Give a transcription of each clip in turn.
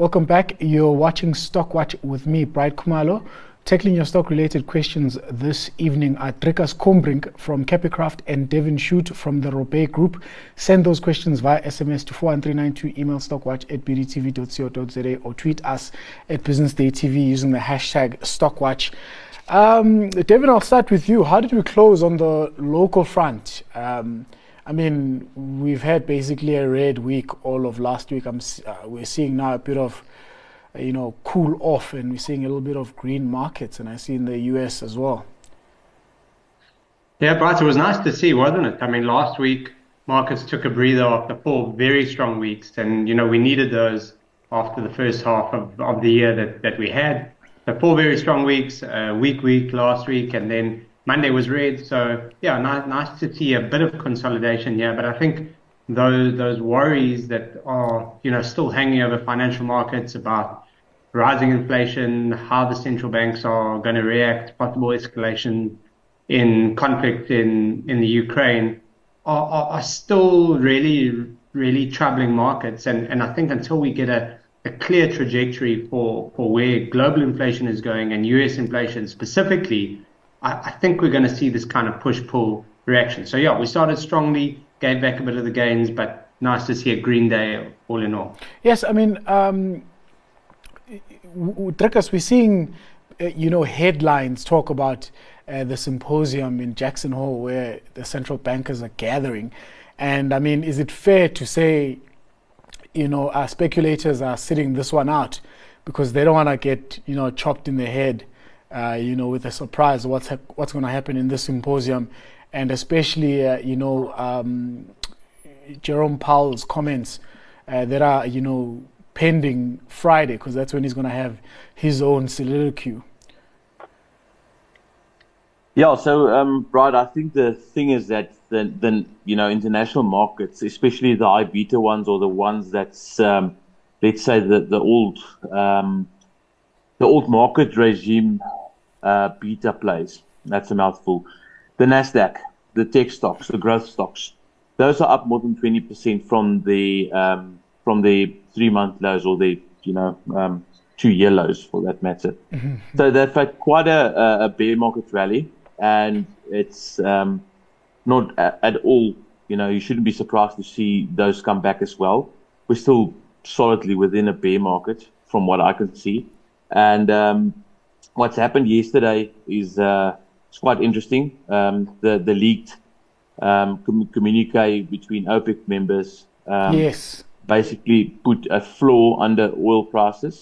Welcome back. You're watching Stock Watch with me, Bright Kumalo. Tackling your stock related questions this evening are Dricus Kombrink from Capicraft and Devin Shute from the Robey Group. Send those questions via SMS to 41392, email stockwatch at bdtv.co.za or tweet us at Business Day TV using the hashtag Stockwatch. Um, Devin, I'll start with you. How did we close on the local front? Um, I mean, we've had basically a red week all of last week. Uh, we're seeing now a bit of, you know, cool off, and we're seeing a little bit of green markets, and I see in the US as well. Yeah, Bright, it was nice to see, wasn't it? I mean, last week markets took a breather after four very strong weeks, and you know we needed those after the first half of, of the year that, that we had. So four very strong weeks, uh, week week last week, and then Monday was red, so yeah, nice, nice to see a bit of consolidation here. But I think those those worries that are you know still hanging over financial markets about rising inflation, how the central banks are going to react, possible escalation in conflict in in the Ukraine, are, are, are still really really troubling markets. And and I think until we get a a clear trajectory for, for where global inflation is going and US inflation specifically, I, I think we're going to see this kind of push pull reaction. So yeah, we started strongly, gave back a bit of the gains, but nice to see a green day all in all. Yes, I mean, um, we're seeing, uh, you know, headlines talk about uh, the symposium in Jackson Hole where the central bankers are gathering. And I mean, is it fair to say, you know, our speculators are sitting this one out because they don't want to get, you know, chopped in the head uh, you know, with a surprise what's what's going to happen in this symposium, and especially, uh, you know, um, Jerome Powell's comments uh, that are, you know, pending Friday, because that's when he's going to have his own soliloquy. Yeah, so um, Brad, I think the thing is that the, the you know international markets, especially the high beta ones or the ones that's um, let's say the the old um, the old market regime uh, beta plays. That's a mouthful. The Nasdaq, the tech stocks, the growth stocks, those are up more than 20% from the um, from the three month lows or the you know um, two year lows for that matter. Mm-hmm. So they've had quite a, a bear market rally, and it's um, not at all. You know, you shouldn't be surprised to see those come back as well. We're still solidly within a bear market, from what I can see, and um, what's happened yesterday is uh, it's quite interesting. Um, the the leaked um, com- communique between OPEC members. Um, yes. Basically, put a floor under oil prices.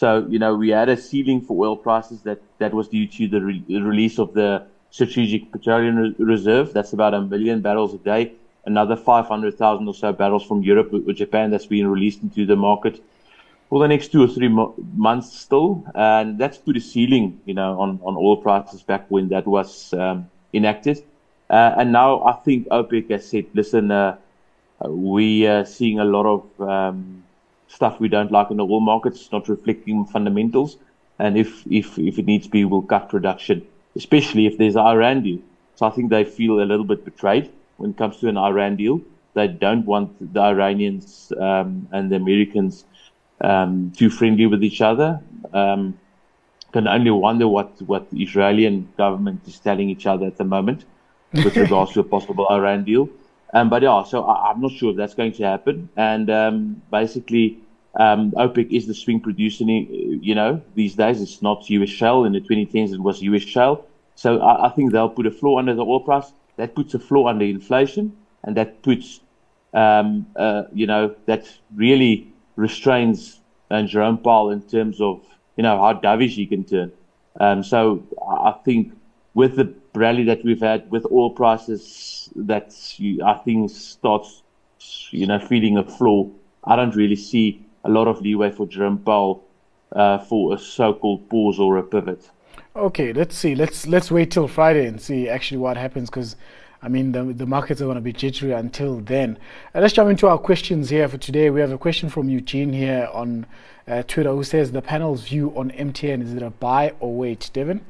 So you know we had a ceiling for oil prices that that was due to the, re- release of the strategic petroleum re- reserve. That's about a million barrels a day. Another 500,000 or so barrels from Europe or Japan that's being released into the market for the next two or three mo- months still, and that's to the ceiling, you know, on, on oil prices back when that was um, enacted. Uh, and now I think OPEC has said, listen, uh, we are seeing a lot of um, stuff we don't like in the oil markets, not reflecting fundamentals. And if, if, if it needs to be, we'll cut production, especially if there's an Iran deal. So I think they feel a little bit betrayed when it comes to an Iran deal. They don't want the Iranians um, and the Americans um, too friendly with each other. Um, can only wonder what, what the Israeli government is telling each other at the moment with regards to a possible Iran deal. Um, but yeah, so I, am not sure if that's going to happen. And um, basically, um, OPEC is the swing producer, you know, these days. It's not US shale. In the 2010s, it was US shale. So I, I think they'll put a floor under the oil price. That puts a floor under inflation, and that puts, um, uh, you know, that really restrains and Jerome Powell in terms of you know how dovish he can turn. Um, so I think with the rally that we've had with oil prices, that I think starts you know feeding a floor. I don't really see a lot of leeway for Jerome Powell uh, for a so-called pause or a pivot. Okay, let's see. Let's let's wait till Friday and see actually what happens because I mean, the, the markets are going to be jittery until then. Uh, let's jump into our questions here for today. We have a question from Eugene here on uh, Twitter who says the panel's view on MTN is it a buy or wait, Devin?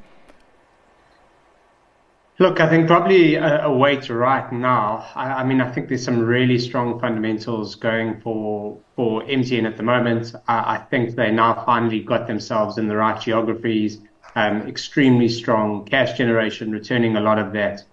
Look, I think probably a, a wait right now. I, I, mean, I think there's some really strong fundamentals going for for MTN at the moment. I, I think they now finally got themselves in the right geographies. Um, extremely strong cash generation, returning a lot of that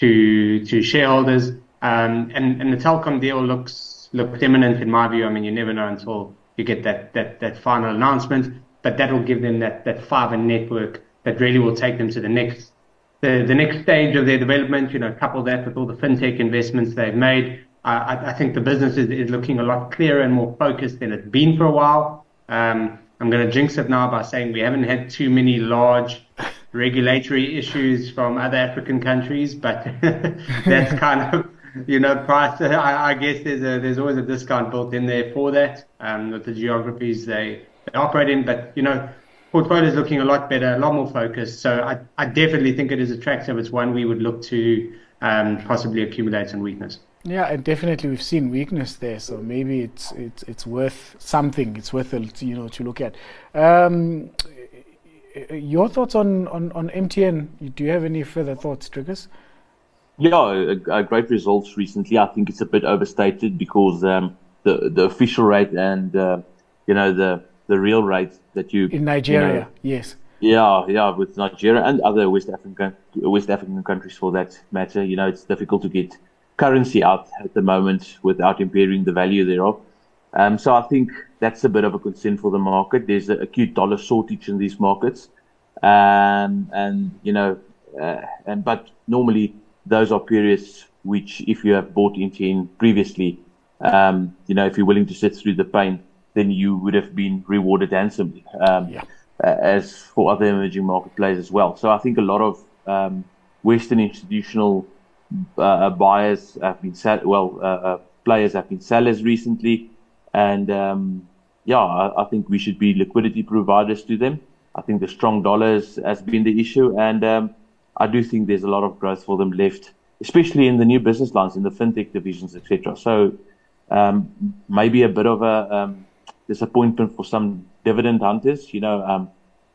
to to shareholders. Um, and and the Telkom deal looks looks imminent in my view. I mean, you never know until you get that that that final announcement. But that will give them that that fiber network that really will take them to the next the, the next stage of their development, you know, couple that with all the fintech investments they've made, I, I think the business is, is looking a lot clearer and more focused than it's been for a while. Um, I'm going to jinx it now by saying we haven't had too many large regulatory issues from other African countries, but that's kind of, you know, price. I, I, guess there's a, there's always a discount built in there for that, um, with the geographies they, they operate in. But, you know, portfolio is looking a lot better, a lot more focused. So I, I definitely think it is attractive. It's one we would look to um, possibly accumulate some weakness. Yeah, and definitely we've seen weakness there, so maybe it's it's it's worth something. It's worth it, you know to look at. Um, your thoughts on, on, on MTN? Do you have any further thoughts, Dricus? Yeah, great results recently. I think it's a bit overstated because um, the the official rate and uh, you know the the real rate that you in Nigeria. You know, yes. Yeah, yeah, with Nigeria and other West African West African countries for that matter. You know, it's difficult to get currency out at the moment without impairing the value thereof. Um, so I think that's a bit of a concern for the market. There's an acute dollar shortage in these markets, um, and you know, uh, and but normally those are periods which, if you have bought into in previously, um, you know, if you're willing to sit through the pain, then you would have been rewarded handsomely. Um, yeah. uh, as for other emerging market players as well. So I think a lot of um, Western institutional uh, buyers have been sell- well, uh, uh, players have been sellers recently, and um, yeah, I, I, think we should be liquidity providers to them. I think the strong dollars has been the issue, and um, I do think there's a lot of growth for them left, especially in the new business lines, in the fintech divisions, etc. So um, maybe a bit of a um, disappointment for some dividend hunters. You know, um,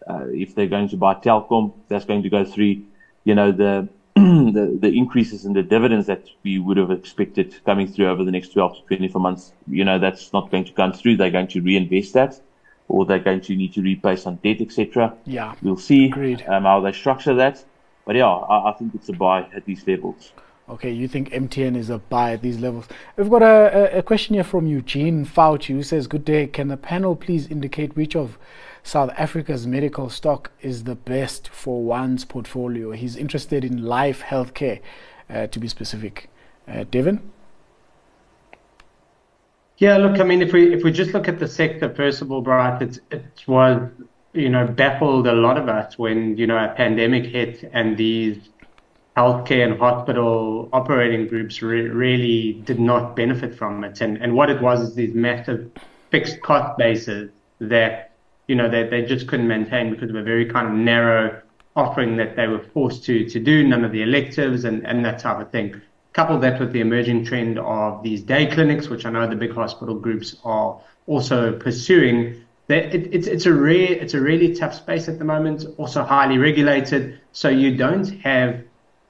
uh, if they're going to buy Telkom, that's going to go through, you know, the, the, the increases in the dividends that we would have expected coming through over the next 12 to 24 months. You know, that's not going to come through. They're going to reinvest that, or they're going to need to repay some debt, etc. Yeah, we'll see um, how they structure that. But yeah, I, I think it's a buy at these levels. Okay, you think MTN is a buy at these levels. We've got a, a, question here from Eugene Fauci who says, Good day. Can the panel please indicate which of South Africa's medical stock is the best for one's portfolio? He's interested in life healthcare, uh, to be specific. Uh, Devin? Yeah, look, I mean, if we if we just look at the sector, first of all, Bright, it, it was, you know, baffled a lot of us when, you know, a pandemic hit and these healthcare and hospital operating groups re- really did not benefit from it. And, and what it was is these massive fixed cost bases that, you know, they, they just couldn't maintain because of a very kind of narrow offering that they were forced to, to do, none of the electives and, and that type of thing. Couple that with the emerging trend of these day clinics, which I know the big hospital groups are also pursuing. That it, it's it's a rare it's a really tough space at the moment, also highly regulated. So you don't have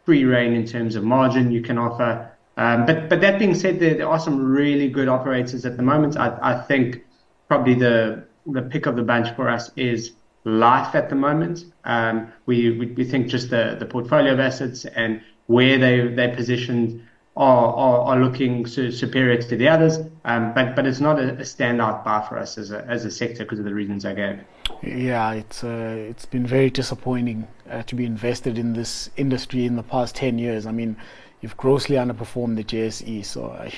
free reign in terms of margin you can offer. Um, but but that being said, there, there, are some really good operators at the moment. I, I think probably the the pick of the bunch for us is life at the moment. Um, we, we, we think just the the portfolio of assets and where they they positioned are, are, are looking superior to the others. Um, but but it's not a, a, standout bar for us as a as a sector because of the reasons I gave. Yeah, it's uh, it's been very disappointing uh, to be invested in this industry in the past ten years. I mean, you've grossly underperformed the JSE, so uh,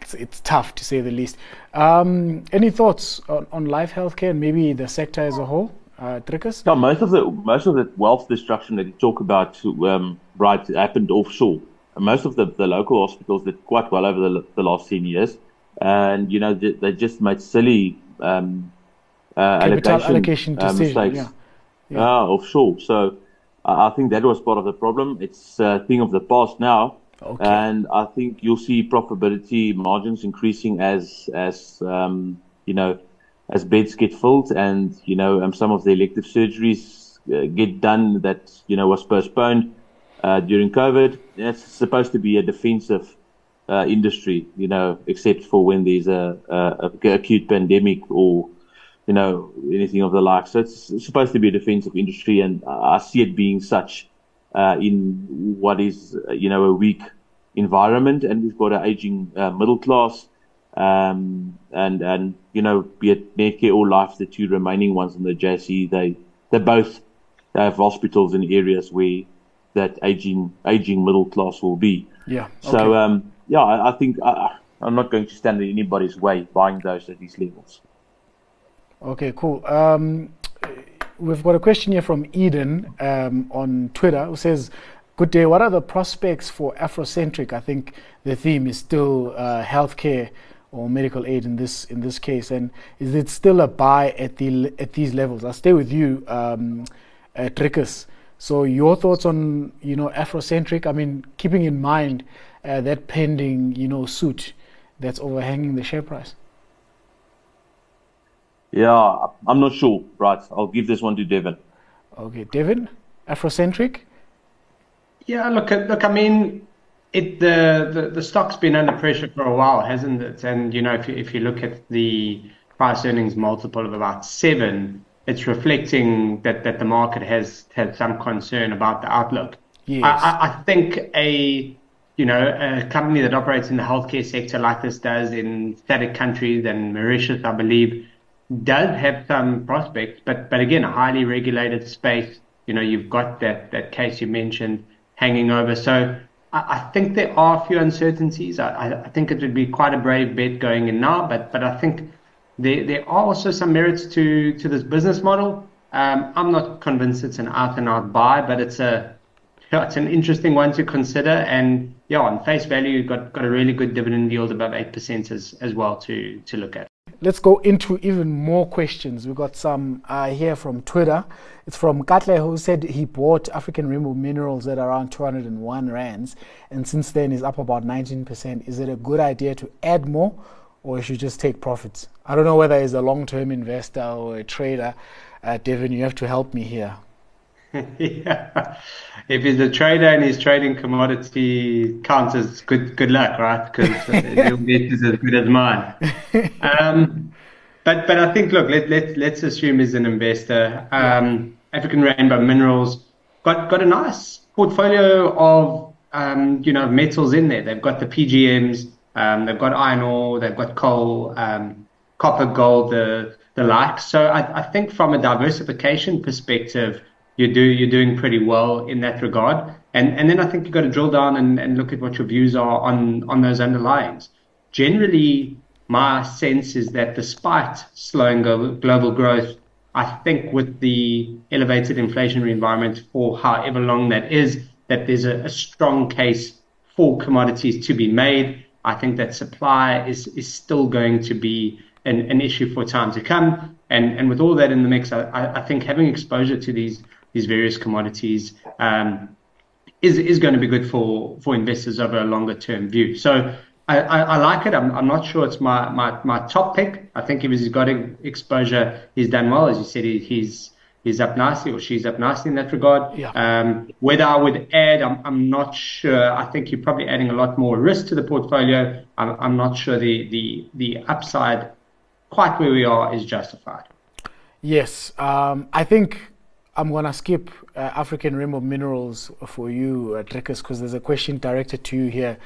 it's it's tough to say the least. Um, any thoughts on, on life healthcare and maybe the sector as a whole? Uh? No, most of the most of the wealth destruction that you talk about, um, right, happened offshore most of the, the local hospitals did quite well over the, the last 10 years. And, you know, they, they just made silly um, allocation, allocation uh, mistakes yeah. Yeah. Uh, offshore. So I think that was part of the problem. It's a thing of the past now. Okay. And I think you'll see profitability margins increasing as, as um, you know, as beds get filled and, you know, um, some of the elective surgeries uh, get done that, you know, was postponed uh, during COVID. It's supposed to be a defensive uh, industry, you know, except for when there's a, a, a, acute pandemic or, you know, anything of the like. So it's, it's supposed to be a defensive industry, and I see it being such uh, in what is, you know, a weak environment, and we've got an aging uh, middle class. Um, and and you know, be it Netcare or Life, the two remaining ones in the JSE, they they both have hospitals in areas where that aging aging middle class will be. Yeah. Okay. So um, yeah, I, I think I, I'm not going to stand in anybody's way buying those at these levels. Okay, cool. Um, we've got a question here from Eden um, on Twitter who says, Good day. What are the prospects for Afrocentric? I think the theme is still uh, healthcare or medical aid in this in this case. And is it still a buy at the at these levels? I'll stay with you, um, uh, So your thoughts on you know Afrocentric? I mean, keeping in mind uh, that pending you know suit that's overhanging the share price. Yeah, I'm not sure. Right, I'll give this one to Devin. Okay, Devin, Afrocentric. Yeah, look, uh, look. I mean, it the, the the stock's been under pressure for a while, hasn't it? And you know, if you, if you look at the price earnings multiple of about seven, it's reflecting that that the market has had some concern about the outlook. Yes. I, I think a you know a company that operates in the healthcare sector like this does in SADC countries and Mauritius, I believe, does have some prospects. But but again, a highly regulated space. You know, you've got that that case you mentioned hanging over. So I, I think there are a few uncertainties. I, I think it would be quite a brave bet going in now, but but I think there there are also some merits to to this business model. Um, I'm not convinced it's an out and out buy, but it's a yeah, it's an interesting one to consider. And yeah, on face value, you've got, got a really good dividend yield above 8% as, as well to, to look at. Let's go into even more questions. We got some uh, here from Twitter. It's from Katle who said he bought African Rainbow Minerals at around 201 rands, and since then is up about 19%. Is it a good idea to add more, or you should just take profits? I don't know whether he's a long-term investor or a trader. Uh, Devin, you have to help me here. yeah. If he's a trader and he's trading commodity counts as good good luck, right? Because your guess is as good as mine. Um, but but I think look, let let let's assume he's an investor. Um, African Rainbow Minerals got got a nice portfolio of um, you know metals in there. They've got the PGMs, um, they've got iron ore, they've got coal, um, copper, gold, the the like. So I, I think from a diversification perspective you're do you're doing pretty well in that regard. And and then I think you've got to drill down and, and look at what your views are on on those underlyings. Generally, my sense is that despite slowing global growth, I think with the elevated inflationary environment for however long that is, that there's a, a strong case for commodities to be made. I think that supply is is still going to be an, an issue for time to come. And and with all that in the mix, I, I think having exposure to these these various commodities um, is is going to be good for for investors over a longer term view. So I, I, I, like it. I'm, I'm not sure it's my, my, my top pick. I think if he's got exposure, he's done well. As you said, he, he's he's up nicely or she's up nicely in that regard. Yeah. Um, whether I would add, I'm, I'm not sure. I think you're probably adding a lot more risk to the portfolio. I'm, I'm not sure the, the, the upside quite where we are is justified. Yes. Um, I think I'm going to skip uh, African Rainbow Minerals for you, uh, because there's a question directed to you here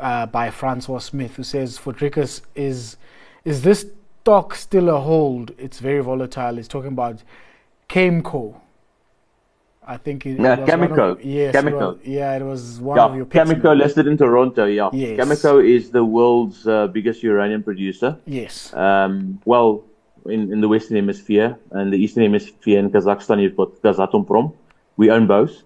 uh, by Francois Smith, who says, for Dricus, is, is this stock still a hold? It's very volatile. He's talking about Cameco. I think it, yeah, it Cameco. Of, yes, Cameco. It was, yeah, it was one yeah, of your picks. Cameco listed in Toronto. Yeah, yes. Cameco is the world's uh, biggest uranium producer. Yes. Um, well, in, in the Western Hemisphere and the Eastern Hemisphere in Kazakhstan, you've got Kazatomprom. We own both.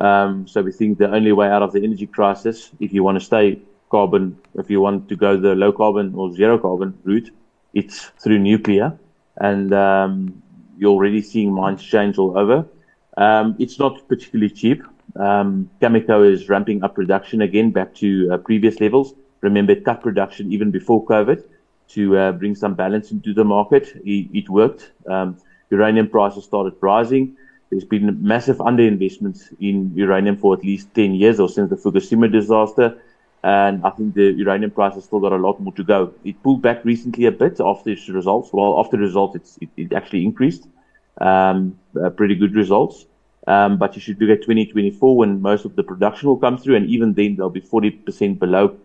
Um, so we think the only way out of the energy crisis, if you want to stay carbon, if you want to go the low carbon or zero carbon route, it's through nuclear. And um, you're already seeing mines change all over. Um, it's not particularly cheap. Um, Cameco is ramping up production again back to uh, previous levels. Remember, cut production even before COVID to uh, bring some balance into the market. It, it worked. Um, uranium prices started rising. there's been massive underinvestment in uranium for at least 10 years or since the Fukushima disaster. And I think the uranium price has still got a lot more to go. It pulled back recently a bit after its results. Well, after the results, it, it actually increased. Um, uh, pretty good results. Um, but you should look at 2024 when most of the production will come through, and even then they'll be 40% below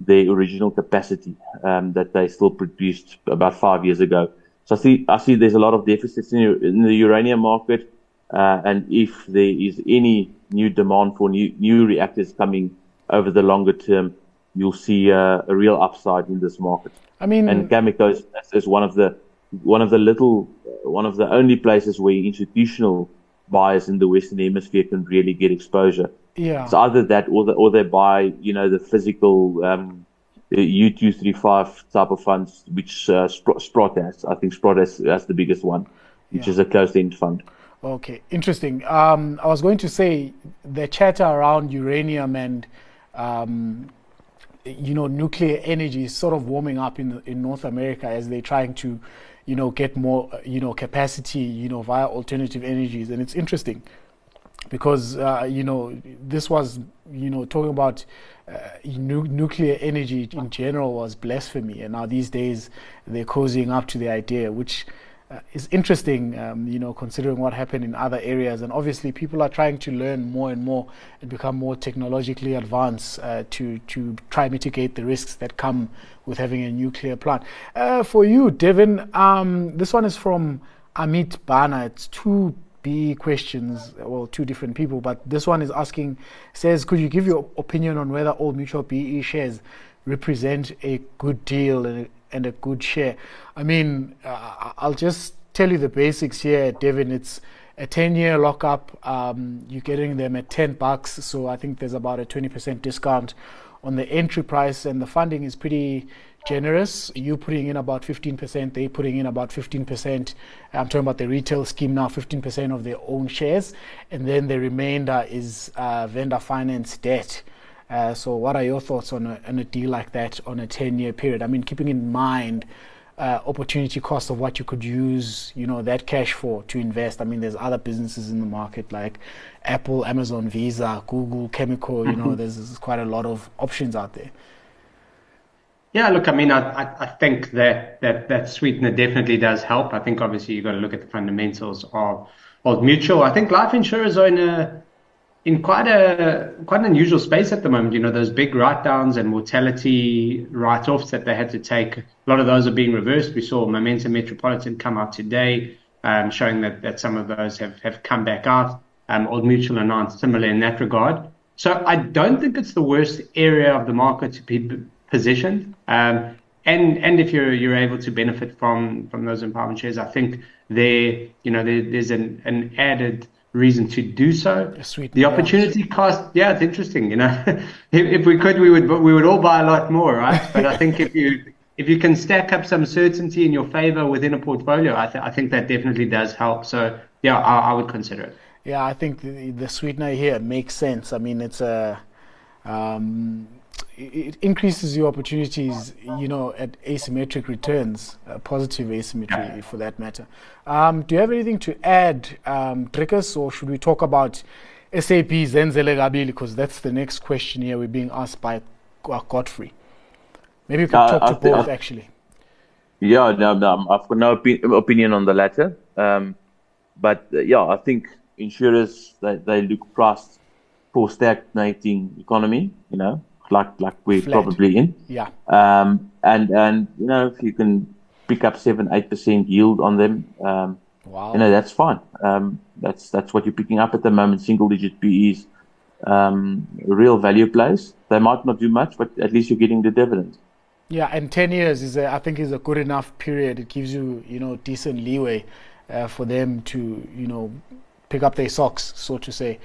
the original capacity um, that they still produced about five years ago. So I see, I see there's a lot of deficits in, in the uranium market, uh, and if there is any new demand for new, new reactors coming over the longer term, you'll see uh, a real upside in this market. I mean, and Cameco is, is one of the one of the little, one of the only places where institutional buyers in the Western Hemisphere can really get exposure. Yeah. It's either that or, the, or they buy, you know, the physical um, U235 type of funds, which uh, Sprott has. I think Sprott has, has the biggest one, which yeah. is a closed end fund. Okay, interesting. Um, I was going to say the chatter around uranium and um, you know nuclear energy is sort of warming up in in North America as they're trying to you know get more you know capacity you know via alternative energies, and it's interesting because uh, you know this was you know talking about uh, nu- nuclear energy in general was blasphemy, and now these days they're cozying up to the idea, which uh, is interesting, um, you know, considering what happened in other areas. And obviously, people are trying to learn more and more and become more technologically advanced uh, to to try mitigate the risks that come with having a nuclear plant. Uh, for you, Devin, um, this one is from Amit Bana. It's two B questions, well, two different people, but this one is asking, says, could you give your opinion on whether Old Mutual BEE shares represent a good deal and a, and a good share? I mean, uh, I'll just tell you the basics here, Devin. It's a 10 year lockup. Um, you're getting them at 10 bucks, so I think there's about a 20% discount on the entry price, and the funding is pretty generous. You putting in about 15%, they putting in about 15%. I'm talking about the retail scheme now, 15% of their own shares, and then the remainder is uh, vendor finance debt. Uh, so, what are your thoughts on a, on a deal like that on a 10 year period? I mean, keeping in mind uh, opportunity cost of what you could use, you know, that cash for to invest. I mean, there's other businesses in the market like Apple, Amazon, Visa, Google, Chemical. You know, mm-hmm. there's, there's quite a lot of options out there. Yeah, look, I mean, I, I think that, that that sweetener definitely does help. I think obviously you've got to look at the fundamentals of Old Mutual. I think life insurers are in a in quite a quite an unusual space at the moment. You know, those big write-downs and mortality write-offs that they had to take. A lot of those are being reversed. We saw Momentum Metropolitan come out today, um, showing that that some of those have have come back out. Um, Old Mutual announced similar in that regard. So I don't think it's the worst area of the market to be positioned. Um, and and if you're you're able to benefit from from those empowerment shares, I think there you know there, there's an an added reason to do so. the opportunity cost, yeah, it's interesting. You know, if, if we could, we would but we would all buy a lot more, right? But I think if you if you can stack up some certainty in your favor within a portfolio, I, th- I think that definitely does help. So yeah, I, I would consider it. Yeah, I think the, the sweetener here makes sense. I mean, it's a um, it increases your opportunities, you know, at asymmetric returns, uh, positive asymmetry for that matter. Um, do you have anything to add, um, Dricus, or should we talk about SAB Zenzele Kabili? Because that's the next question here we're being asked by Godfrey. Maybe we could uh, talk to both, actually. Yeah, no, no, I've got no opi- opinion on the latter. Um, but uh, yeah, I think insurers, they, they look past for stagnating economy, you know, like like we're Flat. probably in. Yeah. Um, and and you know if you can pick up seven eight percent yield on them, um, wow. you know that's fine. Um, that's that's what you're picking up at the moment. Single digit PEs, um, real value plays. They might not do much, but at least you're getting the dividend. Yeah, and ten years is a, I think is a good enough period. It gives you you know decent leeway uh, for them to you know pick up their socks, so to say,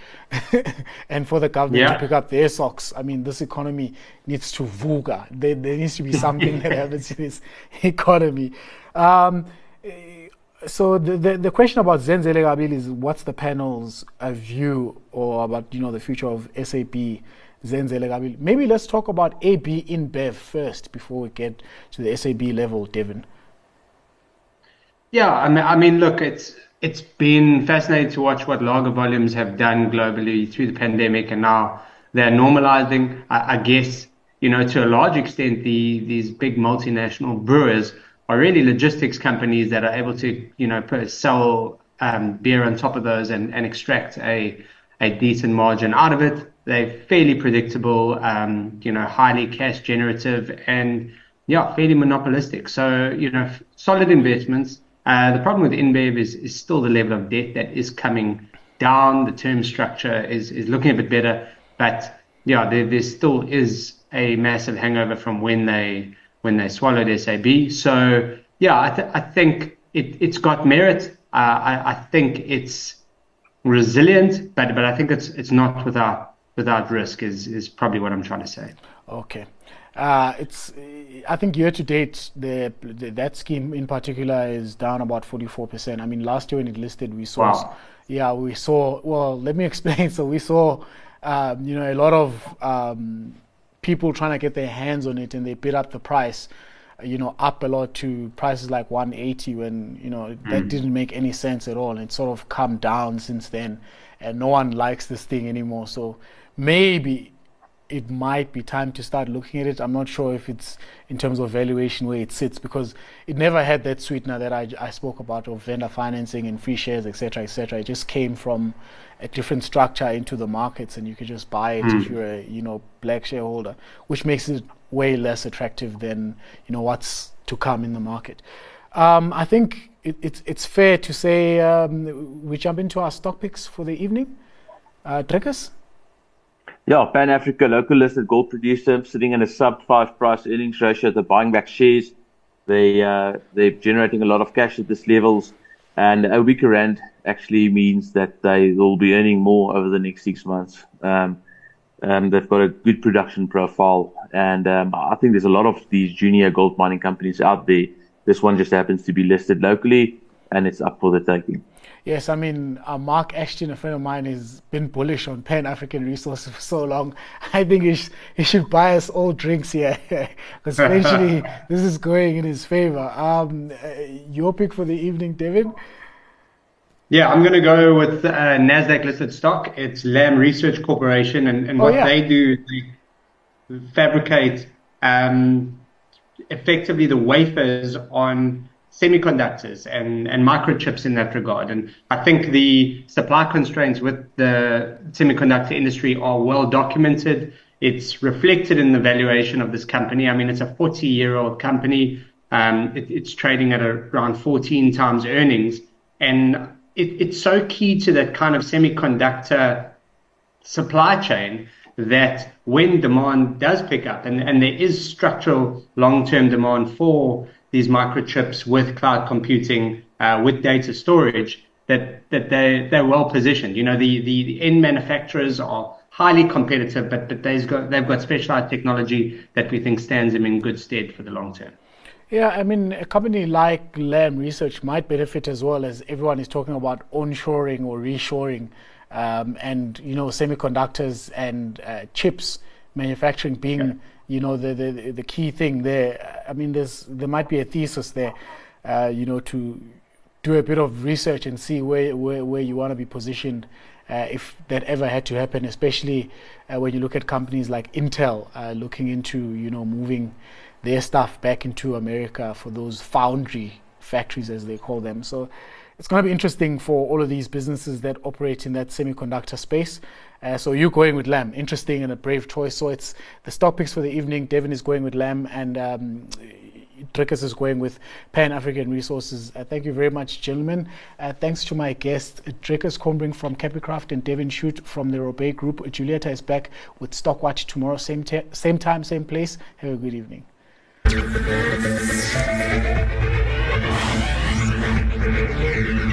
and for the government yeah. to pick up their socks. I mean, this economy needs to vuga. There, there needs to be something that happens in this economy. Um, so the, the, the question about Zenzele Kabili is what's the panel's uh, view or about you know the future of SAB Zenzele Kabili? Maybe let's talk about AB InBev first before we get to the SAB level, Devin. Yeah, I mean, I mean, look, it's it's been fascinating to watch what lager volumes have done globally through the pandemic, and now they're normalizing. I, I guess you know to a large extent, the these big multinational brewers are really logistics companies that are able to you know sell um, beer on top of those and, and extract a a decent margin out of it. They're fairly predictable, um, you know, highly cash generative, and yeah, fairly monopolistic. So you know, solid investments uh, the problem with InBev is, is still the level of debt that is coming down. The term structure is, is looking a bit better, but yeah, there, there still is a massive hangover from when they when they swallowed SAB. So yeah, I, th- I think it, it's got merit. Uh, I, I think it's resilient, but but I think it's it's not without without risk. Is is probably what I'm trying to say. Okay. Uh, it's, I think year to date, the, the, that scheme in particular is down about 44%. I mean, last year when it listed, we saw, wow. yeah, we saw, well, let me explain. So we saw, um, you know, a lot of um, people trying to get their hands on it and they bid up the price, you know, up a lot to prices like 180 when, you know, mm. that didn't make any sense at all. And it's sort of come down since then and no one likes this thing anymore. So maybe it might be time to start looking at it. I'm not sure if it's in terms of valuation where it sits because it never had that sweetener that I, I spoke about of vendor financing and free shares, etc., etc. It just came from a different structure into the markets, and you could just buy it mm. if hmm. you're a you know black shareholder, which makes it way less attractive than you know what's to come in the market. Um, I think it, it's it's fair to say um, we jump into our stock picks for the evening. Uh? Yeah, Pan Africa, local listed gold producer, sitting in a sub five price earnings ratio. They're buying back shares. They uh, they're generating a lot of cash at this levels, and a weaker rand actually means that they will be earning more over the next six months. Um, um, they've got a good production profile, and um, I think there's a lot of these junior gold mining companies out there. This one just happens to be listed locally, and it's up for the taking. Yes, I mean, uh, Mark Ashton, a friend of mine, has been bullish on Pan African resources for so long. I think he, sh- he should buy us all drinks here, because eventually this is going in his favor. Um, uh, your pick for the evening, David? Yeah, I'm going to go with uh, NASDAQ listed stock. It's Lam Research Corporation, and, and oh, what yeah. they do, they fabricate um, effectively the wafers on semiconductors and, and microchips in that regard. And I think the supply constraints with the semiconductor industry are well documented. It's reflected in the valuation of this company. I mean, it's a 40 year old company. Um, it, it's trading at around 14 times earnings. And it, it's so key to that kind of semiconductor supply chain that when demand does pick up and, and there is structural long term demand for these microchips with cloud computing, uh, with data storage, that that they they're well positioned. You know, the the, the end manufacturers are highly competitive, but but they've got they've got specialized technology that we think stands them in good stead for the long term. Yeah, I mean, a company like Lam Research might benefit as well as everyone is talking about onshoring or reshoring, um, and you know, semiconductors and uh, chips manufacturing being. You know the, the the key thing there. I mean, there's there might be a thesis there, uh, you know, to do a bit of research and see where where, where you want to be positioned. Uh, if that ever had to happen, especially uh, when you look at companies like Intel uh, looking into you know moving their stuff back into America for those foundry factories as they call them. So it's going to be interesting for all of these businesses that operate in that semiconductor space. Uh, so you're going with Lam, interesting and a brave choice. So it's the stock picks for the evening. Devin is going with Lam, and um, is going with Pan African Resources. Uh, thank you very much, gentlemen. Uh, thanks to my guests, Dricus Kombrink from Capicraft and Devin Shute from the Robey Group. Julieta is back with Stockwatch tomorrow, same, same time, same place. Have a good evening. Thank you.